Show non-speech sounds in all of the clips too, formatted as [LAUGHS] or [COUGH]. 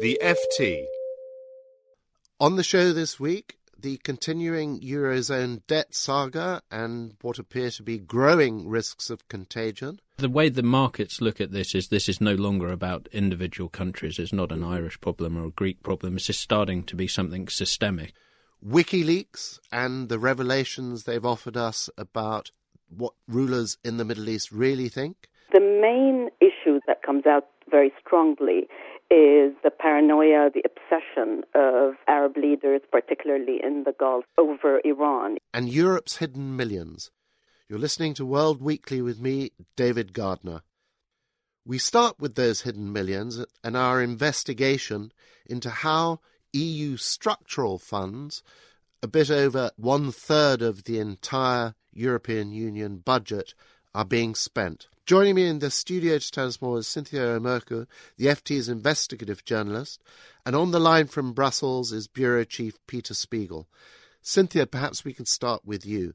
The FT. On the show this week, the continuing Eurozone debt saga and what appear to be growing risks of contagion. The way the markets look at this is this is no longer about individual countries. It's not an Irish problem or a Greek problem. It's just starting to be something systemic. WikiLeaks and the revelations they've offered us about what rulers in the Middle East really think. The main issue that comes out very strongly is the paranoia, the obsession of Arab leaders, particularly in the Gulf, over Iran. And Europe's hidden millions. You're listening to World Weekly with me, David Gardner. We start with those hidden millions and our investigation into how EU structural funds, a bit over one third of the entire European Union budget, are being spent. Joining me in the studio to tell us more is Cynthia O'Murchu, the FT's investigative journalist, and on the line from Brussels is Bureau Chief Peter Spiegel. Cynthia, perhaps we can start with you.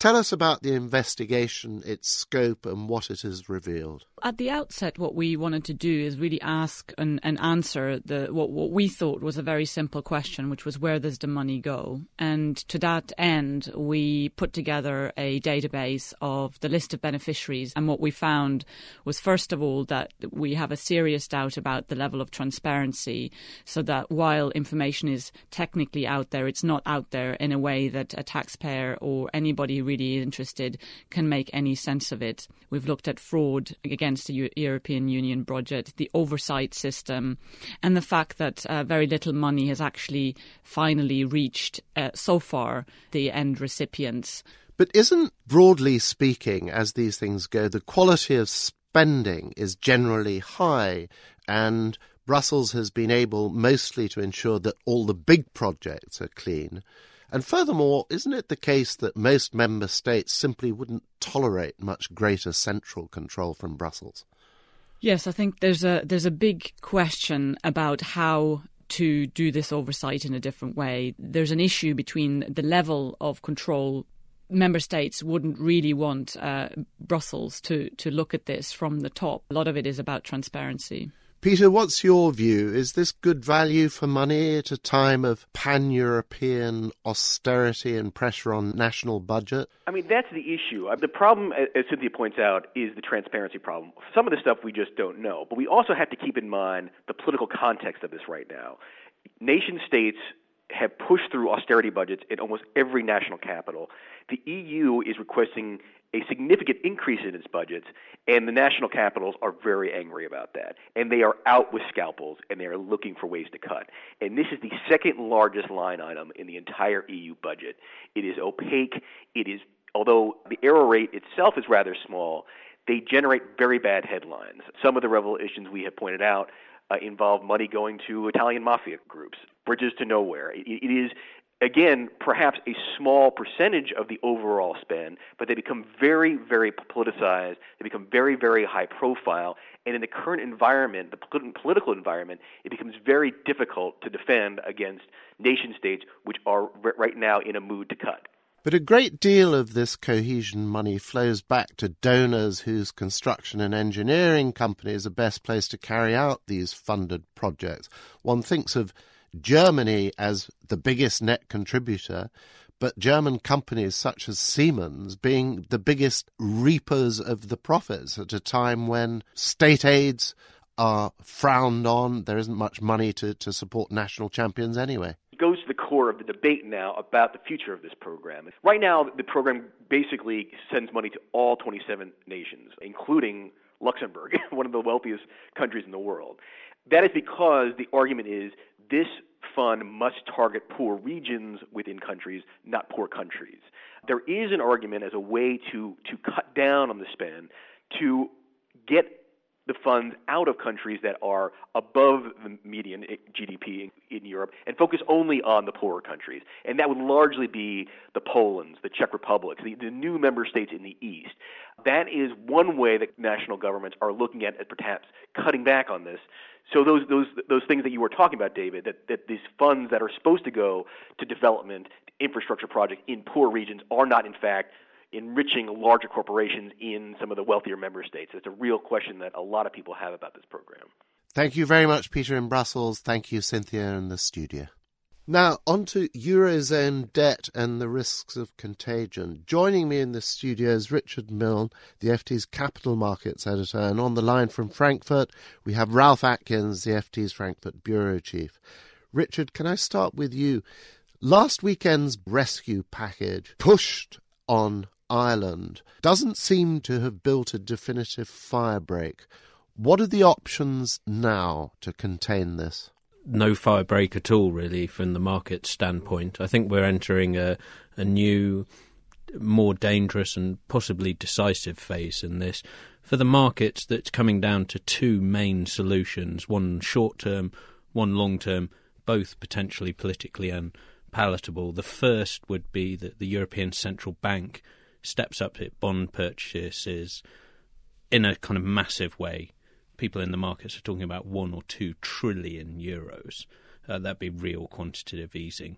Tell us about the investigation, its scope, and what it has revealed. At the outset, what we wanted to do is really ask and, and answer the what, what we thought was a very simple question, which was where does the money go? And to that end, we put together a database of the list of beneficiaries. And what we found was, first of all, that we have a serious doubt about the level of transparency, so that while information is technically out there, it's not out there in a way that a taxpayer or anybody really interested can make any sense of it. We've looked at fraud against the European Union budget, the oversight system, and the fact that uh, very little money has actually finally reached uh, so far the end recipients. But isn't, broadly speaking, as these things go, the quality of spending is generally high and Brussels has been able mostly to ensure that all the big projects are clean. And furthermore, isn't it the case that most member states simply wouldn't tolerate much greater central control from Brussels? Yes, I think there's a there's a big question about how to do this oversight in a different way. There's an issue between the level of control member states wouldn't really want uh, Brussels to to look at this from the top. A lot of it is about transparency. Peter, what's your view? Is this good value for money at a time of pan European austerity and pressure on national budget? I mean, that's the issue. Uh, the problem, as Cynthia points out, is the transparency problem. Some of the stuff we just don't know. But we also have to keep in mind the political context of this right now. Nation states have pushed through austerity budgets in almost every national capital. The EU is requesting a significant increase in its budgets, and the national capitals are very angry about that. And they are out with scalpels, and they are looking for ways to cut. And this is the second largest line item in the entire EU budget. It is opaque. It is, although the error rate itself is rather small, they generate very bad headlines. Some of the revelations we have pointed out uh, involve money going to Italian mafia groups, bridges to nowhere. it, it is again, perhaps a small percentage of the overall spend, but they become very, very politicized. They become very, very high profile. And in the current environment, the political environment, it becomes very difficult to defend against nation states which are right now in a mood to cut. But a great deal of this cohesion money flows back to donors whose construction and engineering companies are best placed to carry out these funded projects. One thinks of Germany as the biggest net contributor, but German companies such as Siemens being the biggest reapers of the profits at a time when state aids are frowned on. There isn't much money to, to support national champions anyway. It goes to the core of the debate now about the future of this program. Right now, the program basically sends money to all 27 nations, including Luxembourg, [LAUGHS] one of the wealthiest countries in the world. That is because the argument is this fund must target poor regions within countries, not poor countries. There is an argument as a way to, to cut down on the spend to get the funds out of countries that are above the median GDP in Europe and focus only on the poorer countries. And that would largely be the Polands, the Czech Republics, the, the new member states in the East. That is one way that national governments are looking at, at perhaps cutting back on this. So those those those things that you were talking about, David, that, that these funds that are supposed to go to development, infrastructure projects in poor regions are not in fact enriching larger corporations in some of the wealthier member states. It's a real question that a lot of people have about this program. Thank you very much, Peter in Brussels. Thank you, Cynthia in the studio. Now, on to Eurozone debt and the risks of contagion. Joining me in the studio is Richard Milne, the FT's capital markets editor, and on the line from Frankfurt, we have Ralph Atkins, the FT's Frankfurt bureau chief. Richard, can I start with you? Last weekend's rescue package pushed on Ireland doesn't seem to have built a definitive firebreak. What are the options now to contain this? No firebreak at all, really, from the market standpoint. I think we're entering a, a new, more dangerous and possibly decisive phase in this. For the markets, that's coming down to two main solutions one short term, one long term, both potentially politically unpalatable. The first would be that the European Central Bank steps up its bond purchases in a kind of massive way. People in the markets are talking about one or two trillion euros. Uh, that'd be real quantitative easing.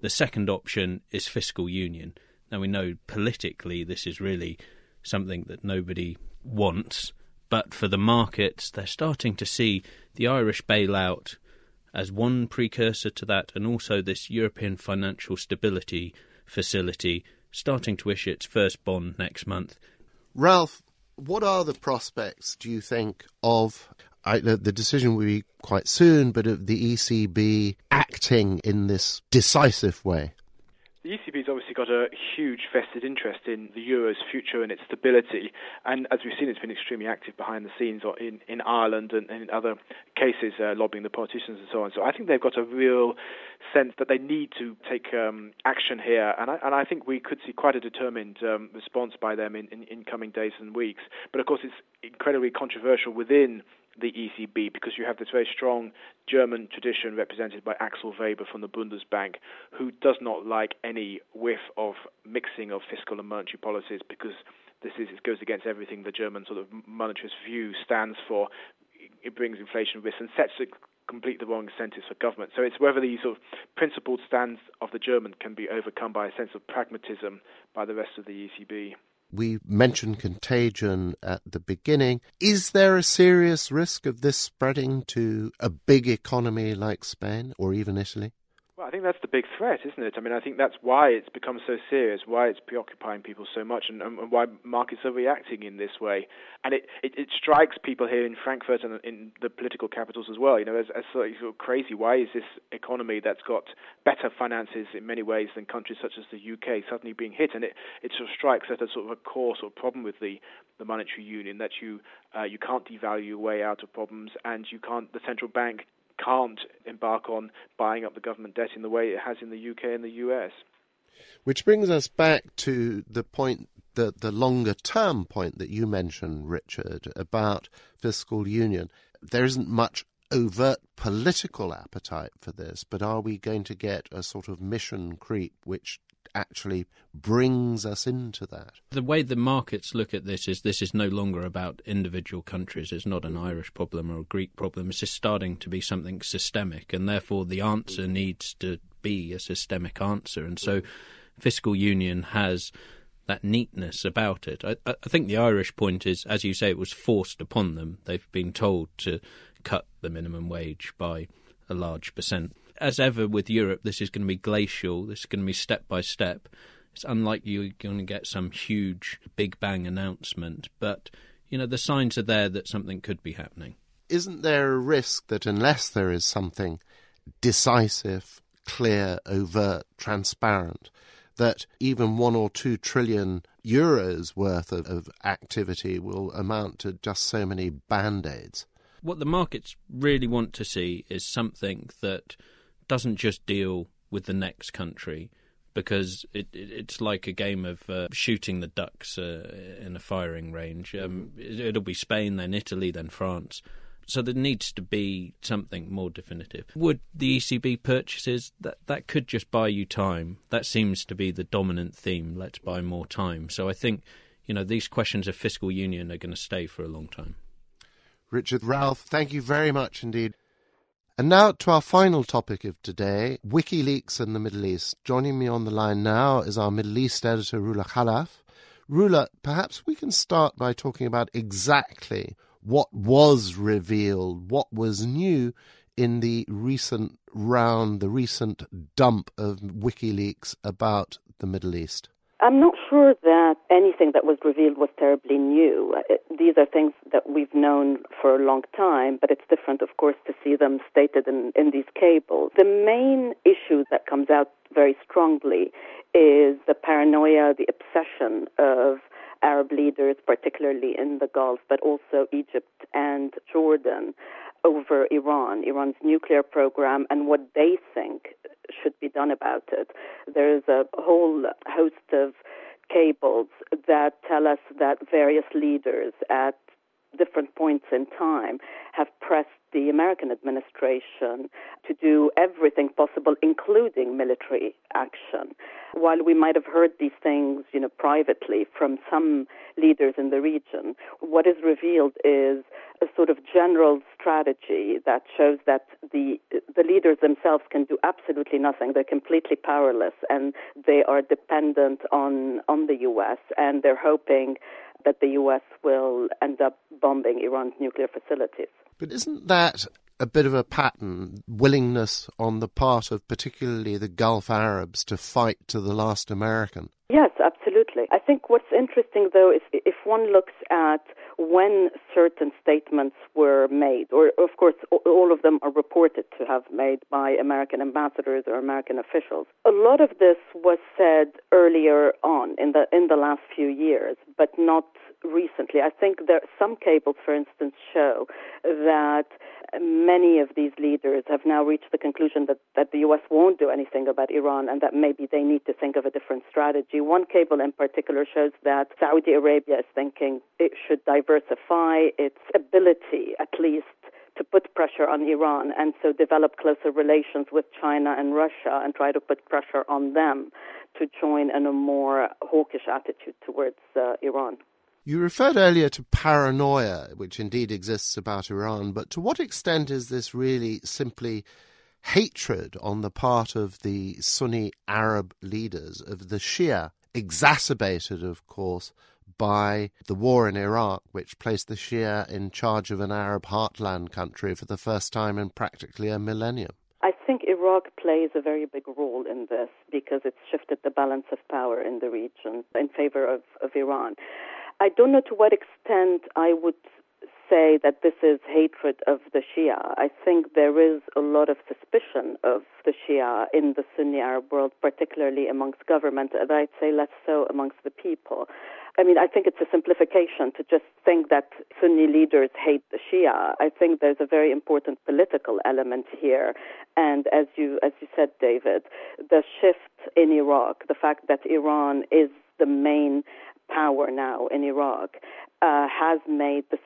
The second option is fiscal union. Now, we know politically this is really something that nobody wants, but for the markets, they're starting to see the Irish bailout as one precursor to that, and also this European financial stability facility starting to issue its first bond next month. Ralph, what are the prospects, do you think, of I, the, the, decision will be quite soon, but of the ECB acting in this decisive way? The ECB's obviously got a huge vested interest in the euro's future and its stability, and as we've seen, it's been extremely active behind the scenes in, in Ireland and, and in other cases, uh, lobbying the politicians and so on. So I think they've got a real sense that they need to take um, action here, and I, and I think we could see quite a determined um, response by them in, in, in coming days and weeks. But of course, it's incredibly controversial within the ECB because you have this very strong German tradition represented by Axel Weber from the Bundesbank, who does not like any whiff of mixing of fiscal and monetary policies because this is it goes against everything the German sort of monetarist view stands for. It brings inflation risk and sets a complete the wrong incentives for government. So it's whether the sort of principled stance of the German can be overcome by a sense of pragmatism by the rest of the ECB. We mentioned contagion at the beginning. Is there a serious risk of this spreading to a big economy like Spain or even Italy? Well, I think that's the big threat, isn't it? I mean, I think that's why it's become so serious, why it's preoccupying people so much, and, and why markets are reacting in this way. And it, it, it, strikes people here in Frankfurt and in the political capitals as well. You know, as, as sort of crazy. Why is this economy that's got better finances in many ways than countries such as the UK suddenly being hit? And it, it sort of strikes at a sort of a core sort of problem with the, the monetary union that you uh, you can't devalue your way out of problems, and you can't. The central bank can't embark on buying up the government debt in the way it has in the UK and the US. Which brings us back to the point, the, the longer term point that you mentioned, Richard, about fiscal union. There isn't much overt political appetite for this, but are we going to get a sort of mission creep which actually brings us into that. The way the markets look at this is this is no longer about individual countries. It's not an Irish problem or a Greek problem. It's just starting to be something systemic, and therefore the answer needs to be a systemic answer. And so fiscal union has that neatness about it. I, I, think the Irish point is, as you say, it was forced upon them. They've been told to cut the minimum wage by a large percent as ever with Europe, this is going to be glacial. This is going to be step by step. It's unlikely you're going to get some huge big bang announcement, but you know the signs are there that something could be happening. Isn't there a risk that unless there is something decisive, clear, overt, transparent, that even one or two trillion euros worth of, of activity will amount to just so many band aids? What the markets really want to see is something that doesn't just deal with the next country, because it, it, it's like a game of uh, shooting the ducks uh, in a firing range. Um, it, will be Spain, then Italy, then France. So there needs to be something more definitive. Would the ECB purchases that that could just buy you time? That seems to be the dominant theme. Let's buy more time. So I think you know these questions of fiscal union are going to stay for a long time. Richard Ralph, thank you very much indeed. And now to our final topic of today WikiLeaks and the Middle East. Joining me on the line now is our Middle East editor, Roula Khalaf. Roula, perhaps we can start by talking about exactly what was revealed, what was new in the recent round, the recent dump of WikiLeaks about the Middle East? I'm not sure that anything that was revealed was terribly new. Uh, these are things that we've known for a long time, but it's different, of course, to see them stated in, in these cables. The main issue that comes out very strongly is the paranoia, the obsession of Arab leaders, particularly in the Gulf, but also Egypt and Jordan, over Iran, Iran's nuclear program, and what they think should be done about it. There's a whole host of cables that tell us that various leaders at different points in time have pressed the American administration to do everything possible, including military action. While we might have heard these things, you know, privately from some leaders in the region, what is revealed is a sort of general strategy that shows that the the leaders themselves can do absolutely nothing. They're completely powerless, and they are dependent on on the U.S. and they're hoping that the U.S. will end up bombing Iran's nuclear facilities. But isn't that a bit of a pattern, willingness on the part of particularly the Gulf Arabs to fight to the last American? Yes, absolutely. I think what's interesting, though, is if one looks at when certain statements were made, or of course, all of them are reported to have made by American ambassadors or American officials. A lot of this was said earlier on in the in the last few years, but not recently. I think there some cables, for instance, show that many of these leaders have now reached the conclusion that, that the U.S. won't do anything about Iran and that maybe they need to think of a different strategy. One cable in particular shows that Saudi Arabia is thinking it should diversify its ability, at least, to put pressure on Iran and so develop closer relations with China and Russia and try to put pressure on them to join in a more hawkish attitude towards uh, Iran. You referred earlier to paranoia, which indeed exists about Iran, but to what extent is this really simply hatred on the part of the Sunni Arab leaders, of the Shia, exacerbated, of course, by the war in Iraq, which placed the Shia in charge of an Arab heartland country for the first time in practically a millennium? I think Iraq plays a very big role in this because it's shifted the balance of power in the region in favor of, of Iran. I don't know to what extent I would say that this is hatred of the Shia. I think there is a lot of suspicion of the Shia in the Sunni Arab world, particularly amongst government, and I'd say less so amongst the people. I mean, I think it's a simplification to just think that Sunni leaders hate the Shia. I think there's a very important political element here, and as you as you said, David, the shift in Iraq, the fact that Iran is the main power now in Iraq uh, has made the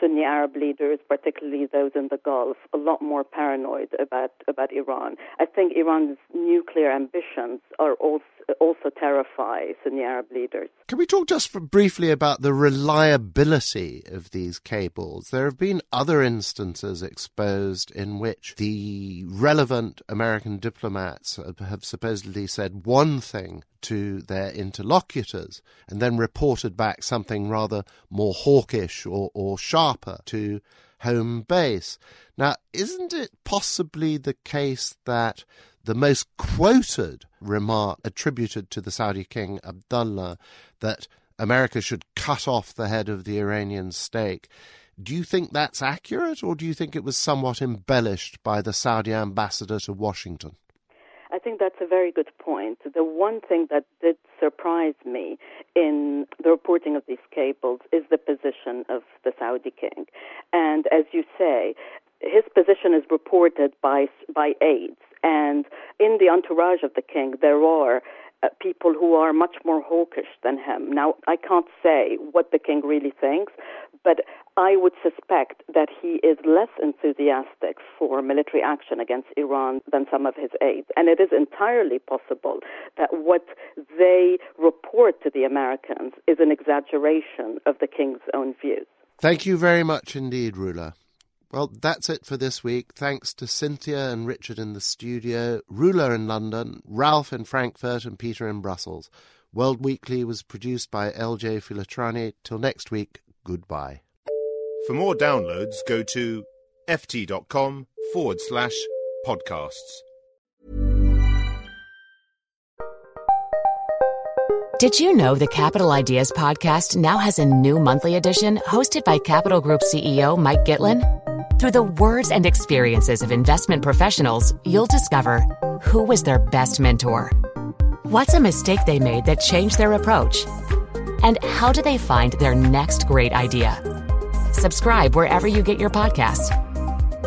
Sunni Arab leaders, particularly those in the Gulf, a lot more paranoid about about Iran. I think Iran's nuclear ambitions are also also terrify Sunni Arab leaders. Can we talk just briefly about the reliability of these cables? There have been other instances exposed in which the relevant American diplomats have supposedly said one thing to their interlocutors and then reported back something rather more hawkish or, or sharper to home base. Now, isn't it possibly the case that the most quoted remark attributed to the Saudi king Abdullah that America should cut off the head of the Iranian state. Do you think that's accurate, or do you think it was somewhat embellished by the Saudi ambassador to Washington? I think that's a very good point. The one thing that did surprise me in the reporting of these cables is the position of the Saudi king. And as you say, his position is reported by by aides, and in the entourage of the king, there are uh, people who are much more hawkish than him. Now, I can't say what the king really thinks, but I would suspect that he is less enthusiastic for military action against Iran than some of his aides. And it is entirely possible that what they report to the Americans is an exaggeration of the king's own views. Thank you very much indeed, Roula. Well, that's it for this week. Thanks to Cynthia and Richard in the studio, Roula in London, Ralph in Frankfurt, and Peter in Brussels. World Weekly was produced by LJ Filotrani. Till next week, goodbye. For more downloads, go to ft.com forward slash podcasts. Did you know the Capital Ideas podcast now has a new monthly edition hosted by Capital Group CEO Mike Gitlin? Through the words and experiences of investment professionals, you'll discover who was their best mentor, what's a mistake they made that changed their approach, and how do they find their next great idea. Subscribe wherever you get your podcasts.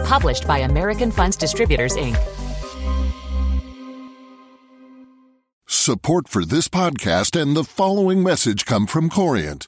Published by American Funds Distributors, Inc. Support for this podcast and the following message come from Corient.